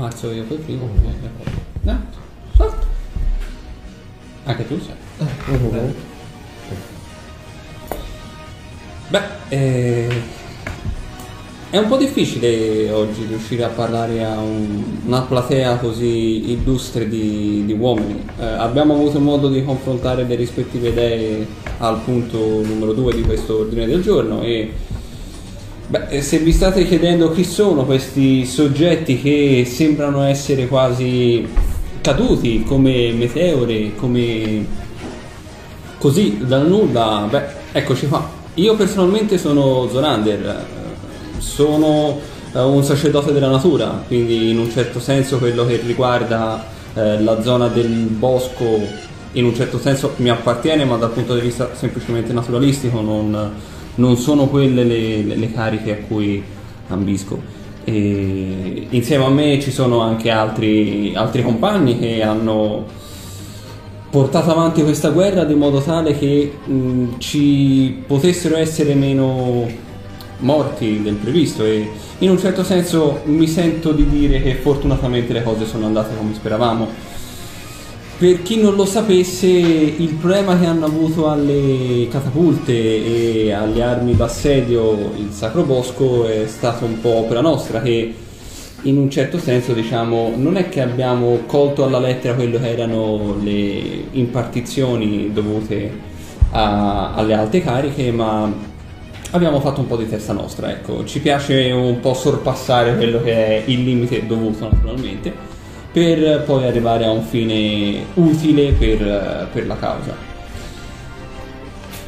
Alzo io per primo. No, salto. Anche tu sai. Mhm. Beh, eh, è un po' difficile oggi riuscire a parlare a un- una platea così illustre di, di uomini. Eh, abbiamo avuto modo di confrontare le rispettive idee al punto numero due di questo ordine del giorno e beh, eh, se vi state chiedendo chi sono questi soggetti che sembrano essere quasi caduti come meteore, come così dal nulla, beh, eccoci qua. Io personalmente sono Zorander, sono eh, un sacerdote della natura, quindi in un certo senso quello che riguarda eh, la zona del bosco in un certo senso mi appartiene, ma dal punto di vista semplicemente naturalistico non, non sono quelle le, le- le cariche a cui ambisco. E insieme a me ci sono anche altri, altri compagni che hanno portato avanti questa guerra di modo tale che mh, ci potessero essere meno morti del previsto e in un certo senso mi sento di dire che fortunatamente le cose sono andate come speravamo. Per chi non lo sapesse, il problema che hanno avuto alle catapulte e alle armi d'assedio il Sacro Bosco è stato un po' opera nostra che in un certo senso diciamo non è che abbiamo colto alla lettera quello che erano le impartizioni dovute a- alle alte cariche ma abbiamo fatto un po' di testa nostra ecco. Ci piace un po' sorpassare quello che è il limite dovuto naturalmente per poi arrivare a un fine utile per, per la causa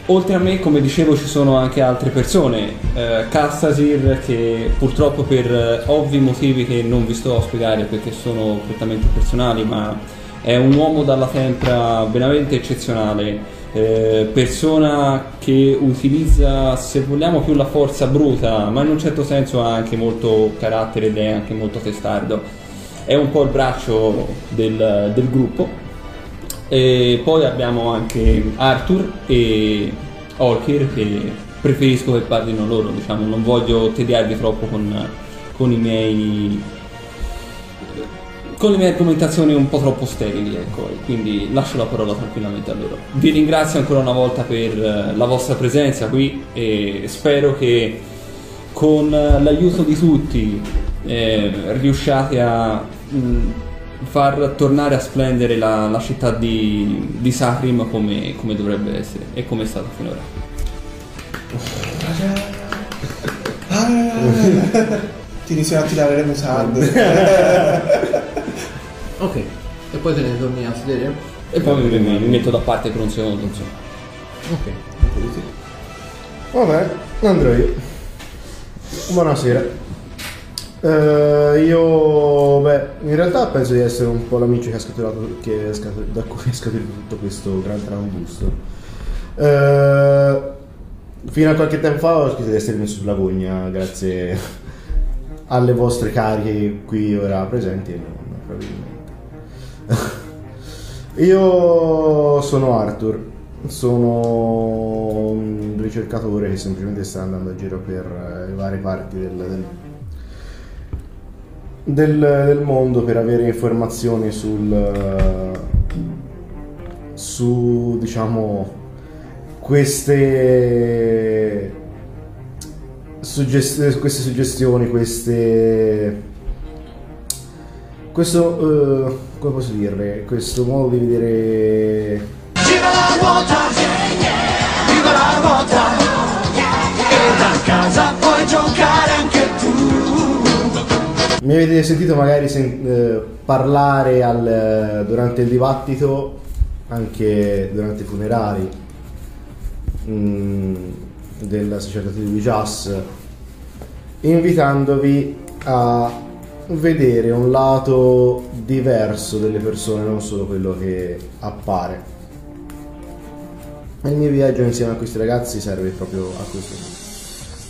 Oltre a me, come dicevo, ci sono anche altre persone. Eh, Castasir, che purtroppo per eh, ovvi motivi che non vi sto a spiegare perché sono prettamente personali, ma è un uomo dalla tempra veramente eccezionale. eh, persona che utilizza, se vogliamo, più la forza bruta, ma in un certo senso ha anche molto carattere ed è anche molto testardo. È un po' il braccio del, del gruppo. E poi abbiamo anche Arthur e Orkir che preferisco che parlino loro, diciamo, non voglio tediarvi troppo con, con i miei con le mie argomentazioni un po' troppo sterili, ecco, quindi lascio la parola tranquillamente a loro. Vi ringrazio ancora una volta per eh, la vostra presenza qui e spero che con eh, l'aiuto di tutti eh, riusciate a mh, far tornare a splendere la, la città di, di Sacrim come, come dovrebbe essere e come è stato finora. Ti iniziano a tirare le mutande. Ok, e poi te ne torni a sedere? E poi mi, mi- mi metto da parte per un secondo, insomma. Ok. Vabbè, andrò io. Buonasera. Eh, io, beh, in realtà penso di essere un po' l'amico che ha scaturato, che è scat- da cui è scaturito tutto questo gran trambusto. Eh, fino a qualche tempo fa ho scritto di essere messo sulla gogna grazie alle vostre cariche qui ora presenti e non probabilmente. Io sono Arthur, sono ricercatore che semplicemente sta andando a giro per eh, le varie parti del, del- del- del mondo per avere informazioni sul eh, su diciamo queste suggest- queste suggestioni queste questo eh, come posso dirle? Questo modo di vedere Gira la ruota, viva la ruota, casa puoi giocare anche tu. Mi avete sentito magari sen- eh, parlare al- durante il dibattito, anche durante i funerali mm, del sacerdote di Jas, invitandovi a vedere un lato diverso delle persone, non solo quello che appare. Il mio viaggio insieme a questi ragazzi serve proprio a questo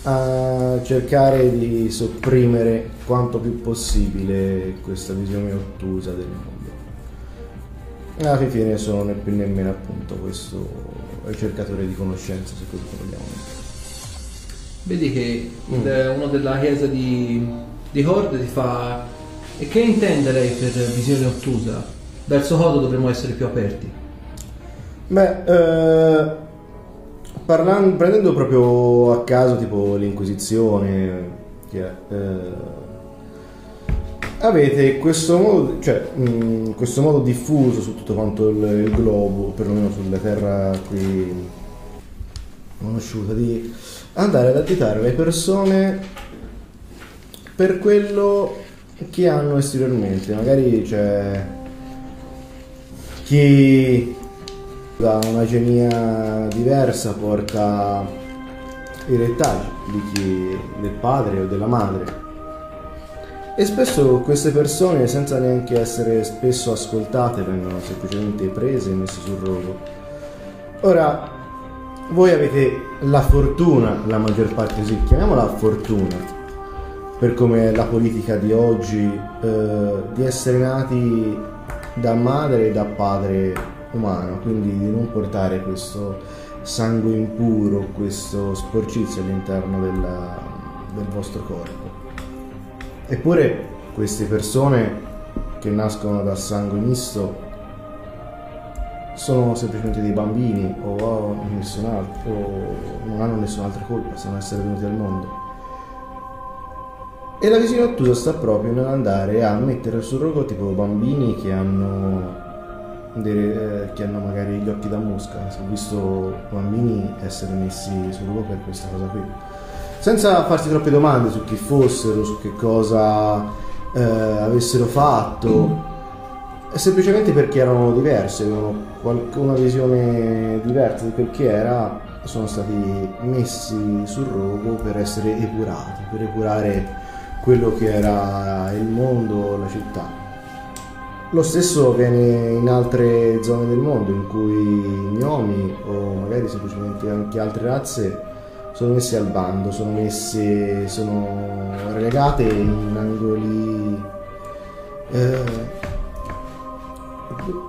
a cercare di sopprimere quanto più possibile questa visione ottusa del mondo. E alla fine sono né più né meno appunto questo ricercatore di conoscenza, se così vogliamo. Vedi che il- uno della chiesa di, di Horde ti fa E che intende lei per visione ottusa? Verso cosa dovremmo essere più aperti? Beh, eh, parlan- prendendo proprio a caso tipo l'Inquisizione, che è, eh, avete questo modo, cioè, mh, questo modo diffuso su tutto quanto il, il globo, perlomeno sulla terra qui conosciuta, di andare ad additare le persone per quello che hanno esteriormente. Magari c'è chi da una genia diversa porta i rettaggi di chi, del padre o della madre. E spesso queste persone, senza neanche essere spesso ascoltate, vengono semplicemente prese e messe sul rogo. Ora, voi avete la fortuna, la maggior parte così, chiamiamola fortuna, per come la politica di oggi, eh, di essere nati da madre e da padre umano, quindi di non portare questo sangue impuro, questo sporcizio all'interno della- del vostro corpo. Eppure queste persone che nascono da sangue misto sono semplicemente dei bambini o, altro, o non hanno nessun'altra colpa, sono essere venuti al mondo. E la visione ottusa sta proprio nell'andare a mettere sul rogotipo bambini che hanno, dei- eh, che hanno magari gli occhi da mosca. Ho visto bambini essere messi rogo per questa cosa qui. Senza farsi troppe domande su chi fossero, su che cosa eh, avessero fatto, è semplicemente perché erano diversi, avevano qual- una visione diversa di quel che era, sono stati messi sul rogo per essere epurati, per epurare quello che era il mondo, la città. Lo stesso avviene in altre zone del mondo in cui gnomi o magari semplicemente anche altre razze sono messi al bando, sono messe, sono relegate in angoli eh,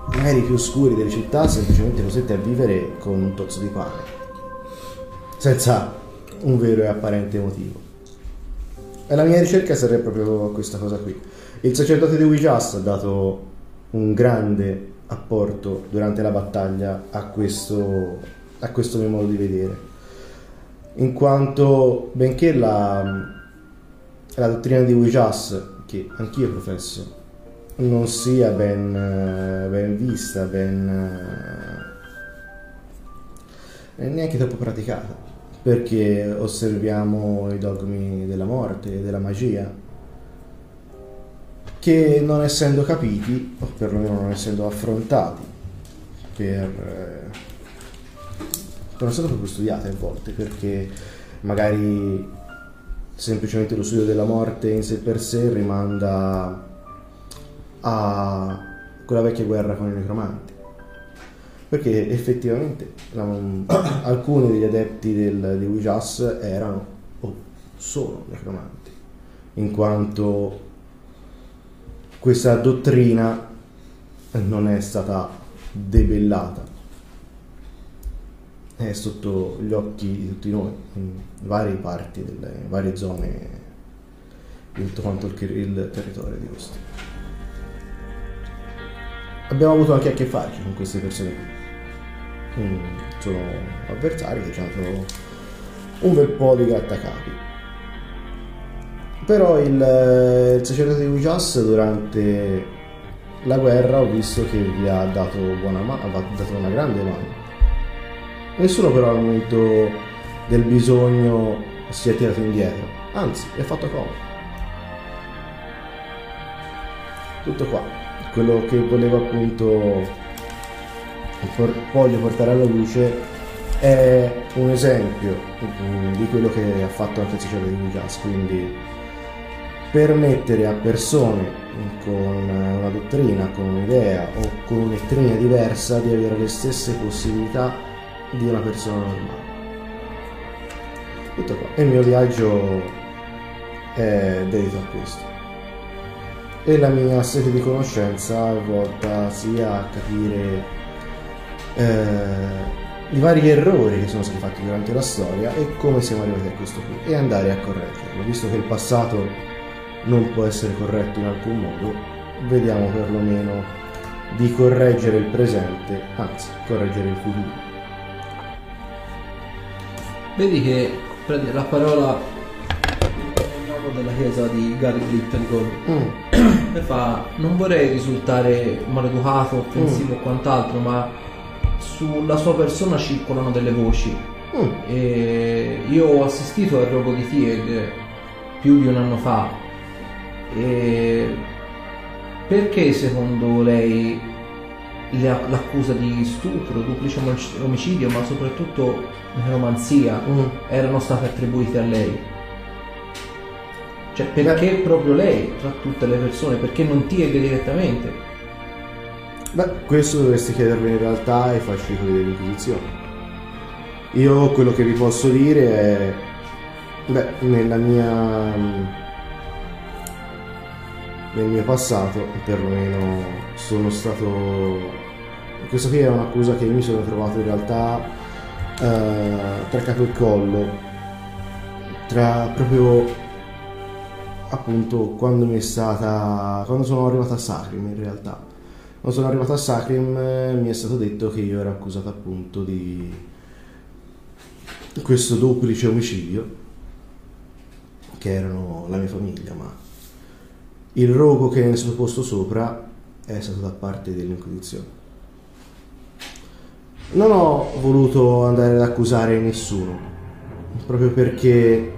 magari più oscuri delle città, semplicemente costrette a vivere con un tozzo di pane, senza un vero e apparente motivo. E la mia ricerca sarebbe proprio questa cosa qui. Il sacerdote di Ouijas ha dato un grande apporto durante la battaglia a questo, a questo mio modo di vedere, in quanto benché la, la dottrina di Ouijas, che anch'io professo, non sia ben, ben vista, ben eh, neanche troppo praticata, perché osserviamo i dogmi della morte e della magia, che non essendo capiti, o perlomeno non essendo affrontati, per, eh, sono state proprio studiate a volte, perché magari semplicemente lo studio della morte in sé per sé rimanda a quella vecchia guerra con i necromanti. Perché effettivamente la- alcuni degli adepti del, di Ouijas erano o sono necromanti, in quanto questa dottrina non è stata debellata, è sotto gli occhi di tutti noi, in varie parti, delle varie zone di tutto quanto il, il territorio di Ostia abbiamo avuto anche a che fare con queste persone qui. Mm, sono avversari che ci hanno un bel po' di grattacapi. Però il, eh, il sacerdote di Ujas durante la guerra ho visto che vi ha dato, buona ma- ha dato una grande mano. Nessuno però al momento del bisogno si è tirato indietro, anzi, è fatto comodo. Tutto qua quello che volevo appunto voglio portare alla luce è un esempio mm, di quello che ha fatto anche il sacerdote di Mujas quindi permettere a persone con una dottrina, con un'idea o con un'etnia diversa di avere le stesse possibilità di una persona normale. Tutto qua. E il mio viaggio è dedito a questo e la mia sete di conoscenza è volta sia a capire eh, i vari errori che sono stati fatti durante la storia e come siamo arrivati a questo qui e andare a correggerlo, visto che il passato non può essere corretto in alcun modo, vediamo perlomeno di correggere il presente, anzi, correggere il futuro. Vedi che prendi la parola il nome della chiesa di Gary Glitter Mm, e fa non vorrei risultare maleducato, offensivo o quant'altro, ma sulla sua persona circolano delle voci. mm, io ho assistito al rogo di Tieg più di un anno fa. E perché secondo lei le- l'accusa di stupro, duplice omic- omicidio, ma soprattutto necromanzia mm. erano state attribuite a lei? Cioè, perché proprio lei tra tutte le persone? Perché non Tieg direttamente? Beh, questo dovresti chiederlo in realtà ai fascicoli dell'Inquisizione. Io quello che vi posso dire è, beh, nella mia, nel mio passato, perlomeno, sono stato. Questa qui è un'accusa che mi sono trovato in realtà eh, tra capo e collo, tra proprio appunto quando mi è stata. quando sono arrivato a Sacrim in realtà. Quando sono arrivato a Sacrim eh, mi è stato detto che io ero accusato appunto di questo duplice omicidio, che erano la mia famiglia, ma il rogo che ne è posto sopra è stato da parte dell'Inquisizione. Non ho voluto andare ad accusare nessuno, proprio perché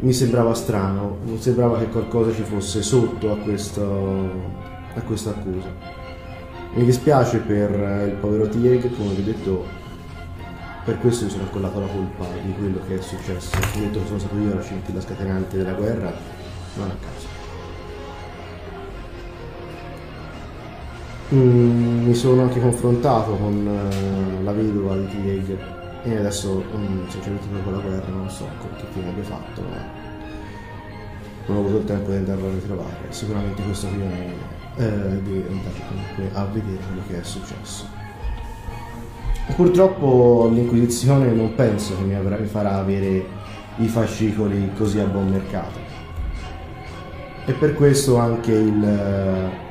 mi sembrava strano, mi sembrava che qualcosa ci fosse sotto a, questo, a questa accusa. Mi dispiace per il povero Tieg, come vi ho detto, per questo mi sono accollato la colpa di quello che è successo. Ho detto che sono stato io la scintilla scatenante della guerra, non a caso. Mm, mi sono anche confrontato con eh, la vedova di Tieg e adesso mm, sinceramente dopo la guerra non so che fine abbia fatto, ma non ho avuto il tempo di andarlo a ritrovare. Sicuramente questo qui è eh, di andare comunque a vedere quello che è successo. Purtroppo l'Inquisizione non penso che mi, avrà- mi farà avere i fascicoli così a buon mercato. E per questo anche il eh,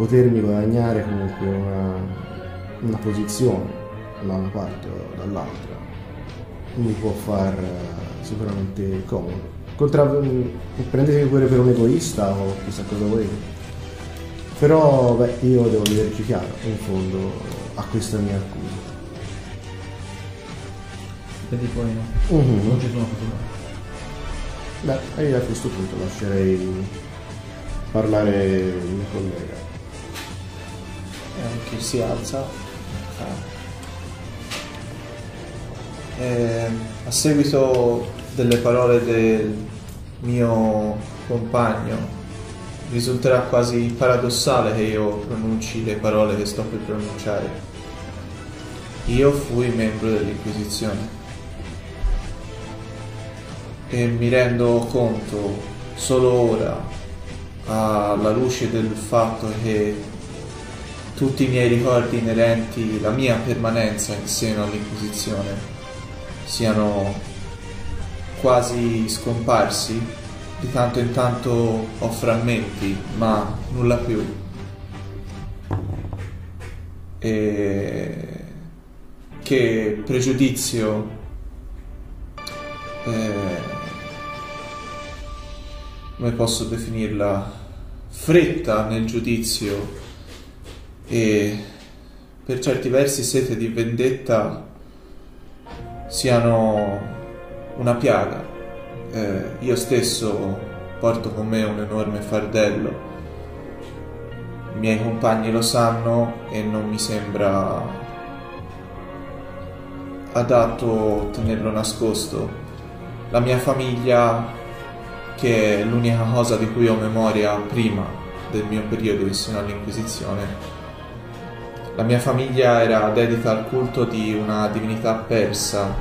potermi guadagnare comunque una, una posizione da una parte o dall'altra mi può far eh, sicuramente comodo. Contra- mm, prendetemi pure per un egoista o chissà cosa volete. Però beh, io devo vederci chiaro in fondo a questa mia accusa. Vedi poi no. Mhm. Non ci sono cose Beh, io a questo punto lascerei parlare il mio collega. E anche si alza. fa. E a seguito delle parole del mio compagno, risulterà quasi paradossale che io pronunci le parole che sto per pronunciare. Io fui membro dell'Inquisizione e mi rendo conto solo ora, alla luce del fatto che tutti i miei ricordi inerenti alla mia permanenza in seno all'Inquisizione siano quasi scomparsi, di tanto in tanto ho frammenti, ma nulla più. E che pregiudizio eh, come posso definirla fretta nel giudizio e per certi versi sete di vendetta siano una piaga. Eh, io stesso porto con me un enorme fardello. I miei compagni lo sanno e non mi sembra adatto tenerlo nascosto. La mia famiglia, che è l'unica cosa di cui ho memoria prima del mio periodo in seno all'Inquisizione, la mia famiglia era dedita al culto di una divinità persa,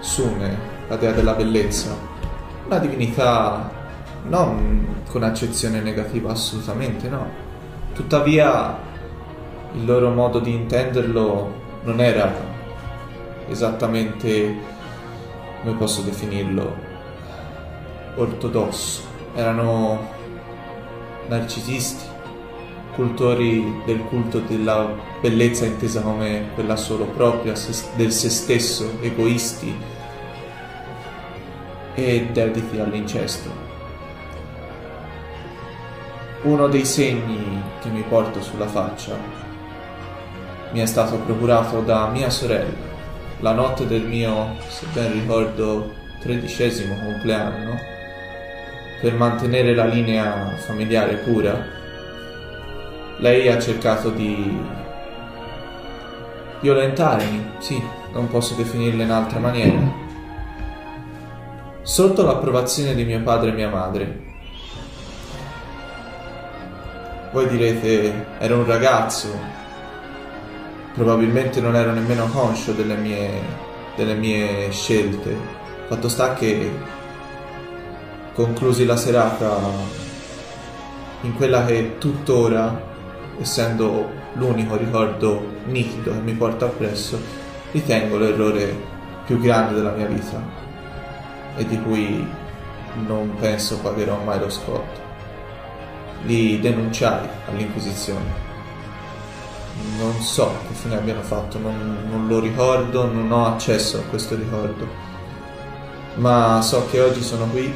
Sune, la dea della bellezza. Una divinità non con accezione negativa, assolutamente no. Tuttavia il loro modo di intenderlo non era esattamente, come posso definirlo, ortodosso. erano narcisisti, cultori del culto della bellezza intesa come quella solo propria, del se stesso, egoisti e dediti all'incesto. Uno dei segni che mi porto sulla faccia mi è stato procurato da mia sorella la notte del mio, se ben ricordo, tredicesimo compleanno per mantenere la linea familiare pura lei ha cercato di violentarmi, sì, non posso definirla in altra maniera. Sotto l'approvazione di mio padre e mia madre. Voi direte, ero un ragazzo, probabilmente non ero nemmeno conscio delle mie, delle mie scelte. Fatto sta che conclusi la serata in quella che tuttora essendo l'unico ricordo nitido che mi porta appresso, ritengo l'errore più grande della mia vita e di cui non penso pagherò mai lo scotto. Li denunciai all'Inquisizione. Non so che fine abbiano fatto, non, non lo ricordo, non ho accesso a questo ricordo, ma so che oggi sono qui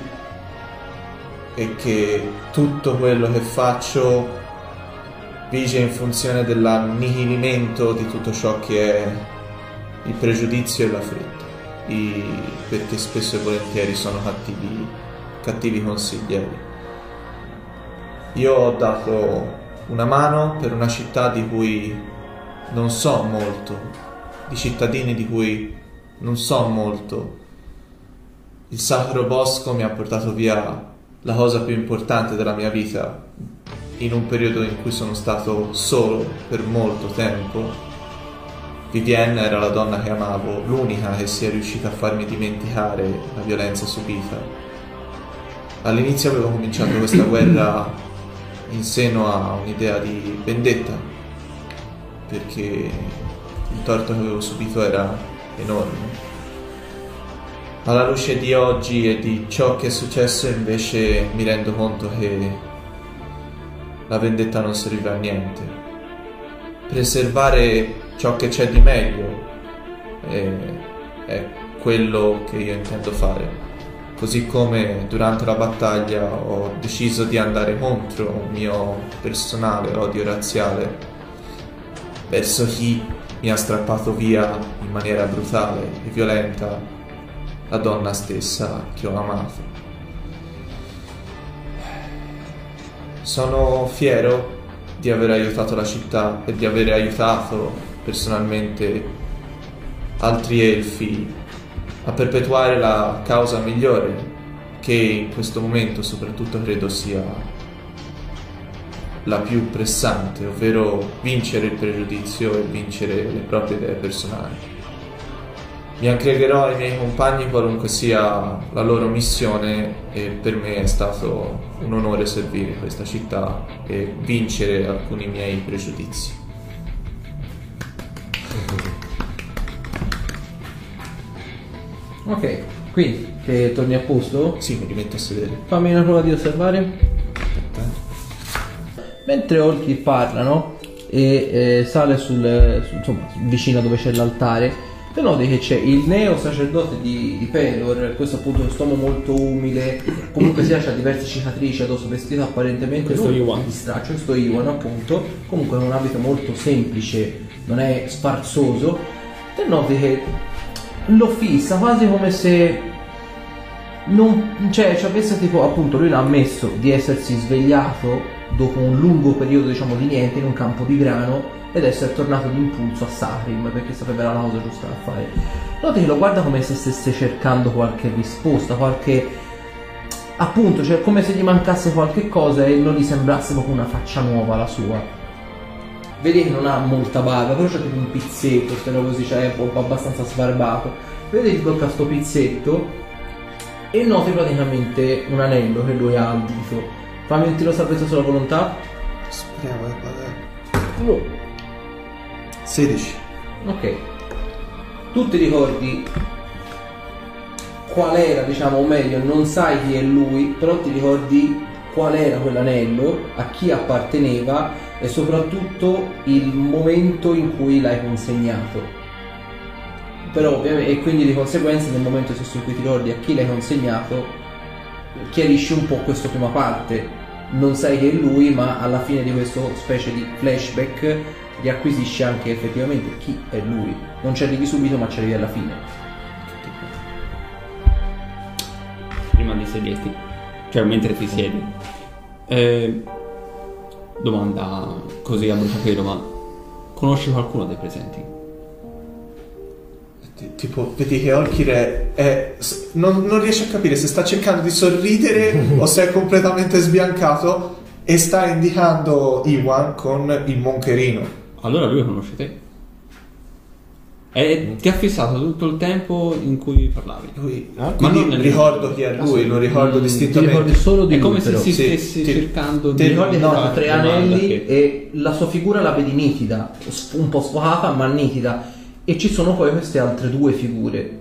e che tutto quello che faccio vige in funzione dell'annihilimento di tutto ciò che è il pregiudizio e la fretta, i- perché spesso e volentieri sono cattivi, cattivi consiglieri. Io ho dato una mano per una città di cui non so molto, di cittadini di cui non so molto. Il Sacro Bosco mi ha portato via la cosa più importante della mia vita, in un periodo in cui sono stato solo per molto tempo. Vivienne era la donna che amavo, l'unica che sia riuscita a farmi dimenticare la violenza subita. All'inizio avevo cominciato questa guerra in seno a un'idea di vendetta, perché il torto che avevo subito era enorme. Alla luce di oggi e di ciò che è successo invece mi rendo conto che la vendetta non serviva a niente. Preservare ciò che c'è di meglio è, è quello che io intendo fare. Così come durante la battaglia ho deciso di andare contro un mio personale odio razziale verso chi mi ha strappato via in maniera brutale e violenta la donna stessa che ho amato. Sono fiero di aver aiutato la città e di aver aiutato personalmente altri elfi a perpetuare la causa migliore che in questo momento soprattutto credo sia la più pressante, ovvero vincere il pregiudizio e vincere le proprie idee personali. Mi aggregherò ai miei compagni qualunque sia la loro missione e per me è stato un onore servire questa città e vincere alcuni miei pregiudizi. Ok, quindi che torni a posto? Sì, mi rimetto a sedere. Fammi una prova di osservare. Aspetta. Mentre Olki parla, no? E eh, sale sul, sul- insomma, vicino a dove c'è l'altare, tu noti che c'è il neo sacerdote di, di Pelor, questo appunto quest'uomo molto umile, comunque sia c'ha diverse cicatrici addosso, vestito apparentemente Questo Iwan. di straccio, questo Iwan appunto, comunque con un abito molto semplice, non è sfarzoso, te noti che lo fissa quasi come se non, cioè, ci avesse tipo, appunto, lui l'ha ammesso di essersi svegliato dopo un lungo periodo, diciamo, di niente in un campo di grano ed essere tornato d'impulso a Sacrim perché sapeva la cosa giusta da fare. Noti che lo guarda come se stesse cercando qualche risposta, qualche. appunto, cioè come se gli mancasse qualche cosa e non gli sembrasse proprio una faccia nuova la sua. Vedi che non ha molta barba, però c'è tipo un pizzetto, se no così c'è un po' abbastanza sbarbato. Vedi che tocca sto pizzetto e noti praticamente un anello che lui ha al dito. Fammi un tiro salvezza sulla volontà. Speriamo che vada. 16. Ok. Tu ti ricordi qual era, diciamo, o meglio, non sai chi è lui, però ti ricordi qual era quell'anello, a chi apparteneva e soprattutto il momento in cui l'hai consegnato. Però e quindi di conseguenza nel momento stesso in cui ti ricordi a chi l'hai consegnato, chiarisci un po' questa prima parte. Non sai che è lui, ma alla fine di questo specie di flashback riacquisisci anche effettivamente chi è lui. Non ci arrivi subito, ma ci arrivi alla fine. prima di sederti, cioè mentre ti siedi. Eh, domanda così a bruciapelo, ma conosci qualcuno dei presenti? Ti- Tipo, vedi che Olkir è, è- non, non riesce a capire se sta cercando di sorridere o se è completamente sbiancato e sta indicando Iwan con il moncherino. Allora lui conosce te. E ti ha fissato tutto il tempo in cui parlavi. Lui, Ah, quindi ma non- ricordo chi è lui, lo ricordo Mm, Ti ricordi distintamente. solo di È lui, come se però. si Sì, stesse ti- cercando ti Ti di... ricordi che No, dato tre anelli che- e la sua figura la vedi nitida, un po' sfocata ma nitida. E ci sono poi queste altre due figure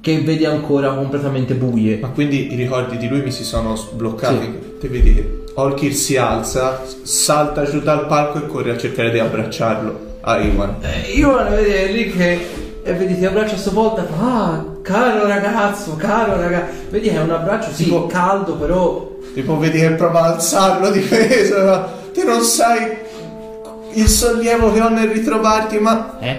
che vedi ancora completamente buie. Ma quindi i ricordi di lui mi si sono sbloccati. Te vedi che Olkir si alza, salta giù dal palco e corre a cercare di abbracciarlo a Iwan. Eh, io la vedi lì che e vedi ti abbraccia a sua volta e fa ah caro ragazzo caro ragazzo vedi che è un abbraccio sì Tipo- caldo però Tipo vedi che prova a alzarlo di peso, ma te non sai il sollievo che ho nel ritrovarti, ma... Eh?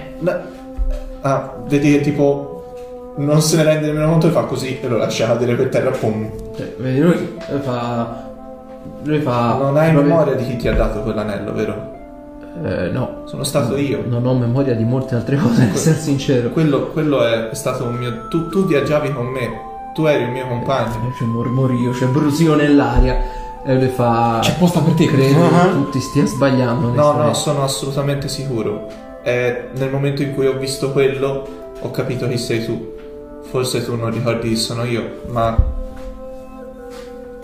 Ah, vedi che tipo non se ne rende nemmeno conto e fa così e lo lascia cadere per terra, pum. cioè, vedi lui fa lui fa Non hai proprio- memoria di chi ti ha dato quell'anello, vero? Eh, no Sono stato io. non ho memoria di molte altre cose per essere sincero Quello, quello è stato un mio... Tu, tu viaggiavi con me, tu eri il mio compagno. c'è mormorio c'è brusio nell'aria e lui fa C'è posta per te, credo Ah. che tu ti stia sbagliando No, no, sono assolutamente sicuro. È nel momento in cui ho visto quello, ho capito chi sei tu. Forse tu non ricordi chi sono io, ma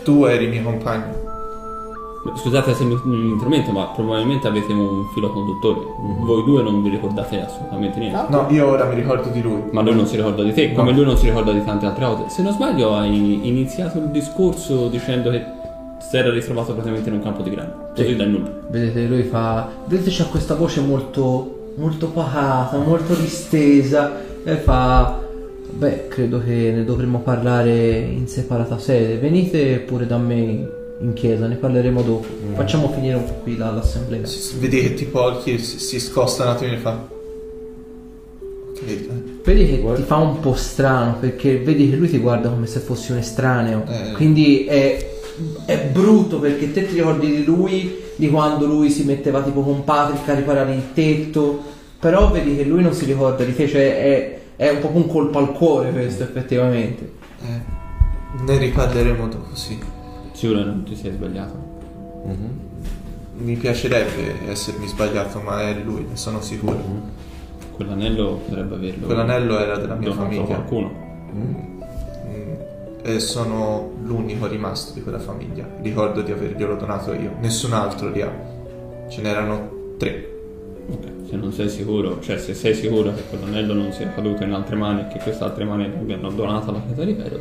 tu eri mio compagno. Scusate se mi, mi intrometto, ma probabilmente avete un filo conduttore. Voi due non vi ricordate assolutamente niente. No, io ora mi ricordo di lui. Ma lui non si ricorda di te, come No. lui non si ricorda di tante altre cose. Se non sbaglio, hai iniziato il discorso dicendo che si era ritrovato praticamente in un campo di grano. Così Sì. dal nulla. Vedete, lui fa. Vedete, c'ha questa voce molto. molto pacata, molto distesa. E fa. Beh, credo che ne dovremmo parlare in separata sede. Venite pure da me in chiesa, ne parleremo dopo. Facciamo finire un po' qui la- l'assemblea. Si- Vedi che tipo Olki si, si scosta un attimo e fa. Ok, eh, Vedi che ti fa un po' strano perché vedi che lui ti guarda come se fossi un estraneo. Eh. Quindi è, è brutto perché te ti ricordi di lui, di quando lui si metteva tipo con Patrick a riparare il tetto. Però vedi che lui non si ricorda di te, cioè è, è un po' un colpo al cuore questo effettivamente. eh, ne riparleremo dopo, sì. Sicuro non ti sei sbagliato. Mi piacerebbe essermi sbagliato, ma è lui, ne sono sicuro. Quell'anello potrebbe averlo. Quell'anello era della mia famiglia. qualcuno. Mm, E sono l'unico rimasto di quella famiglia. Ricordo di averglielo donato io. Nessun altro li ha. Ce n'erano tre. Ok, Se non sei sicuro, cioè se sei sicuro che quell'anello non sia caduto in altre mani e che queste altre mani l'abbiano donato alla chiesa di Pedro,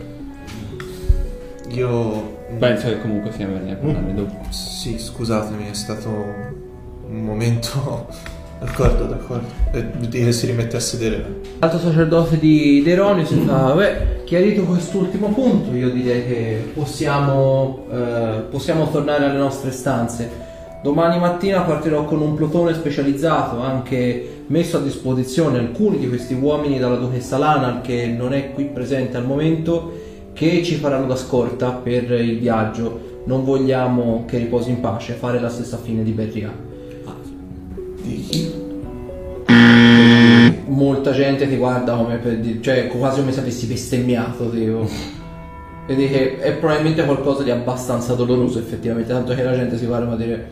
Io. penso che comunque sia bene parlarne dopo. Sì, scusatemi, è stato un momento. D'accordo, d'accordo. E vedi che si rimette a sedere. L'altro sacerdote di Deronio si fa, beh, chiarito quest'ultimo punto, io direi che possiamo, eh, possiamo tornare alle nostre stanze. Domani mattina partirò con un plotone specializzato, anche messo a disposizione alcuni di questi uomini dalla duchessa Lana, che non è qui presente al momento, che ci faranno da scorta per il viaggio. Non vogliamo che riposi in pace, fare la stessa fine di Berria. Molta gente ti guarda come per dire, cioè quasi come se avessi bestemmiato, tipo. Vedi che è probabilmente qualcosa di abbastanza doloroso effettivamente, tanto che la gente si guarda a dire,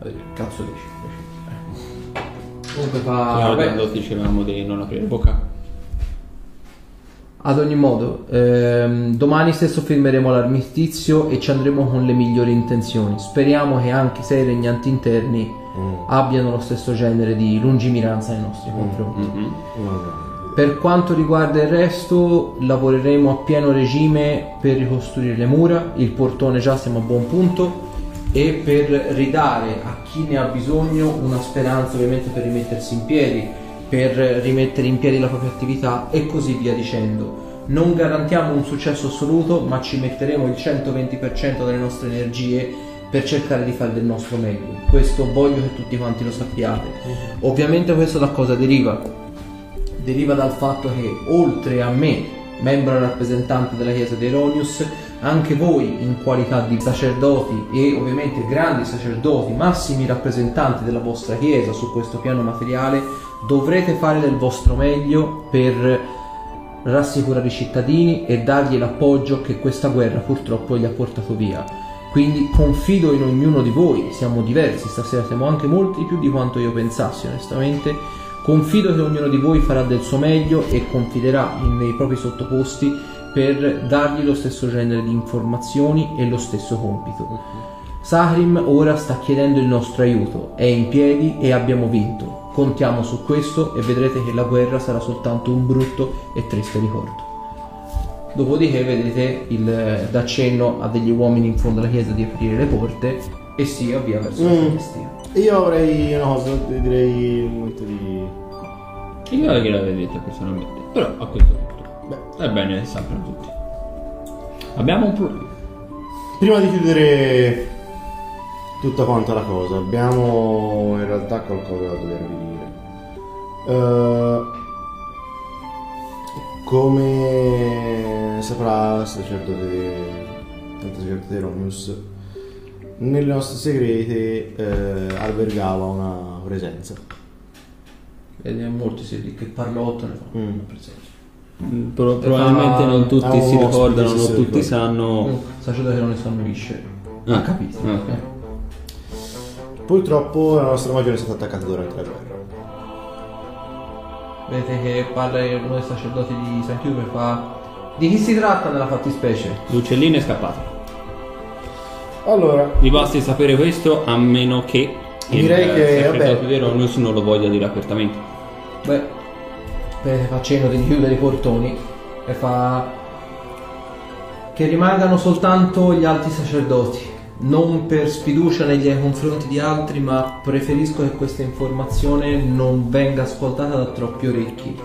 a dire, cazzo dici? dici?" Comunque fa, vabbè, quando dicevamo di non aprire bocca. Ad ogni modo, ehm, domani stesso firmeremo l'armistizio e ci andremo con le migliori intenzioni. Speriamo che anche se i regnanti interni abbiano lo stesso genere di lungimiranza nei nostri confronti. Mhm. Vabbè. Per quanto riguarda il resto, lavoreremo a pieno regime per ricostruire le mura, il portone già siamo a buon punto e per ridare a chi ne ha bisogno una speranza ovviamente per rimettersi in piedi, per rimettere in piedi la propria attività e così via dicendo. Non garantiamo un successo assoluto, ma ci metteremo il 120% delle nostre energie per cercare di fare del nostro meglio. Questo voglio che tutti quanti lo sappiate. Ovviamente questo da cosa deriva? deriva dal fatto che oltre a me, membro rappresentante della Chiesa di Eronius, anche voi in qualità di sacerdoti e ovviamente grandi sacerdoti, massimi rappresentanti della vostra Chiesa su questo piano materiale, dovrete fare del vostro meglio per rassicurare i cittadini e dargli l'appoggio che questa guerra purtroppo gli ha portato via. Quindi confido in ognuno di voi, siamo diversi, stasera siamo anche molti più di quanto io pensassi onestamente, Confido che ognuno di voi farà del suo meglio e confiderà nei propri sottoposti per dargli lo stesso genere di informazioni e lo stesso compito. Sahrim ora sta chiedendo il nostro aiuto, è in piedi e abbiamo vinto. Contiamo su questo e vedrete che la guerra sarà soltanto un brutto e triste ricordo. Dopodiché vedete il d'accenno a degli uomini in fondo alla chiesa di aprire le porte e si avvia verso la Mm. finestra. Io avrei una cosa, direi un momento di... Io gliel'avevo detto personalmente, però a questo punto è bene che sappiano tutti. Abbiamo un problema. Prima di chiudere tutta quanta la cosa, abbiamo in realtà qualcosa da dovervi dire. Eh, come saprà il sacerdote, il sacerdote Eronius, nelle nostre segrete eh, albergava una presenza. Ed è molti si che parlottano e fanno Mm. una presenza. Mm, pro- probabilmente non tutti Ah, si ricordano, non tutti sanno. Un sacerdote che non ne sannuisce. Ah, Ha capito. ah, ok. Purtroppo la nostra magione è stata attaccata durante la guerra. Vedete che parla uno dei sacerdoti di San Chiuso e fa. Di chi si tratta nella fattispecie? L'uccellino è scappato. Allora, Vi basti sapere questo a meno che il Direi che, eh, sacerdote vabbè. di Eronius non lo voglia dire apertamente. Beh, vedete fa cenno di chiudere i portoni e fa. Che rimangano soltanto gli alti sacerdoti. Non per sfiducia nei confronti di altri, ma preferisco che questa informazione non venga ascoltata da troppi orecchi.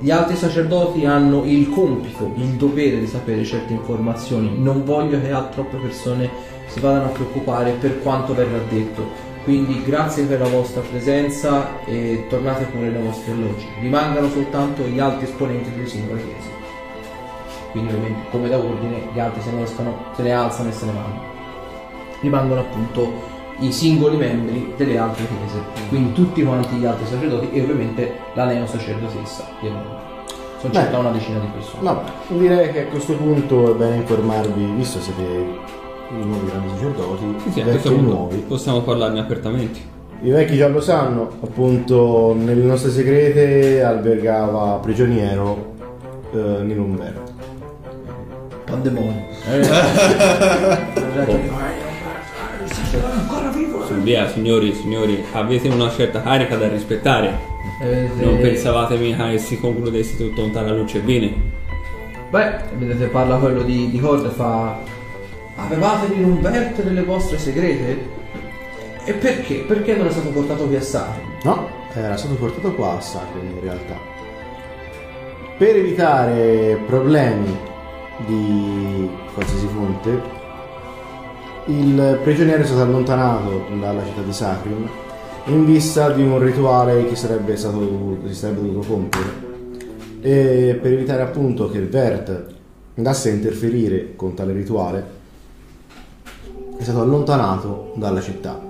Gli altri sacerdoti hanno il compito, il dovere di sapere certe informazioni. Non voglio che a troppe persone si vadano a preoccupare per quanto verrà detto. Quindi grazie per la vostra presenza e tornate pure nei vostri alloggi. Rimangano soltanto gli altri esponenti delle singole chiese. Quindi ovviamente come da ordine gli altri se ne escono, se ne alzano e se ne vanno. Rimangono appunto i singoli membri delle altre chiese. Quindi tutti quanti gli altri sacerdoti e ovviamente la neo sacerdotessa. di Roma. Sono Beh. circa una decina di persone. Vabbè, direi che a questo punto è bene informarvi, visto che siete i nuovi grandi sacerdoti, Sì, e punto nuovi. possiamo parlarne apertamente. I vecchi già lo sanno, appunto nelle nostre segrete albergava prigioniero eh, Nilumberto. Pandemonio. Sul via, signori, signori, avete una certa carica da rispettare. Eh, Non eh, pensavate mica che si concludesse tutto un alla luce bene. Beh, vedete parla quello di, di Cord e fa Avevate di Umberto delle vostre segrete? E perché? Perché non è stato portato qui a Sacri? No, era stato portato qua a Sacred in realtà. Per evitare problemi di qualsiasi fonte, il prigioniero è stato allontanato dalla città di Sacrim in vista di un rituale che sarebbe stato dovuto- si sarebbe dovuto compiere. E per evitare appunto che Vert andasse a interferire con tale rituale, è stato allontanato dalla città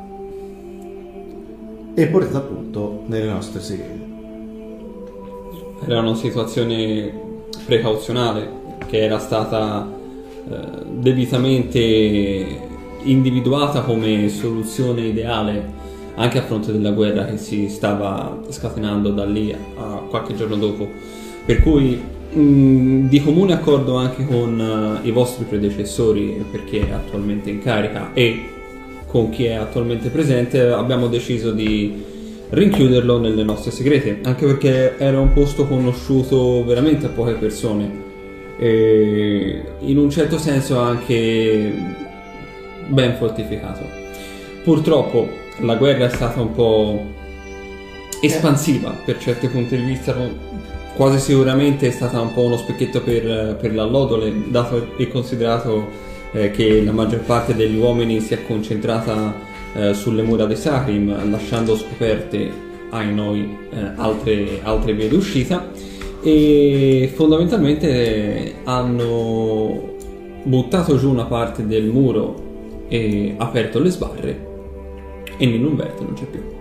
e portato appunto nelle nostre segrete. Era una situazione precauzionale che era stata eh, debitamente individuata come soluzione ideale anche a fronte della guerra che si stava scatenando da lì a qualche giorno dopo. Per cui mh, di comune accordo anche con eh, i vostri predecessori, perché è attualmente in carica, e con chi è attualmente presente, abbiamo deciso di rinchiuderlo nelle nostre segrete, anche perché era un posto conosciuto veramente a poche persone e in un certo senso anche ben fortificato. Purtroppo la guerra è stata un po' espansiva per certi punti di vista, quasi sicuramente è stata un po' uno specchietto per, per l'allodole, dato e considerato eh, che la maggior parte degli uomini si è concentrata eh, sulle mura di Sakrim, lasciando scoperte ai noi eh, altre, altre vie d'uscita e fondamentalmente hanno buttato giù una parte del muro e aperto le sbarre e Nino non c'è più.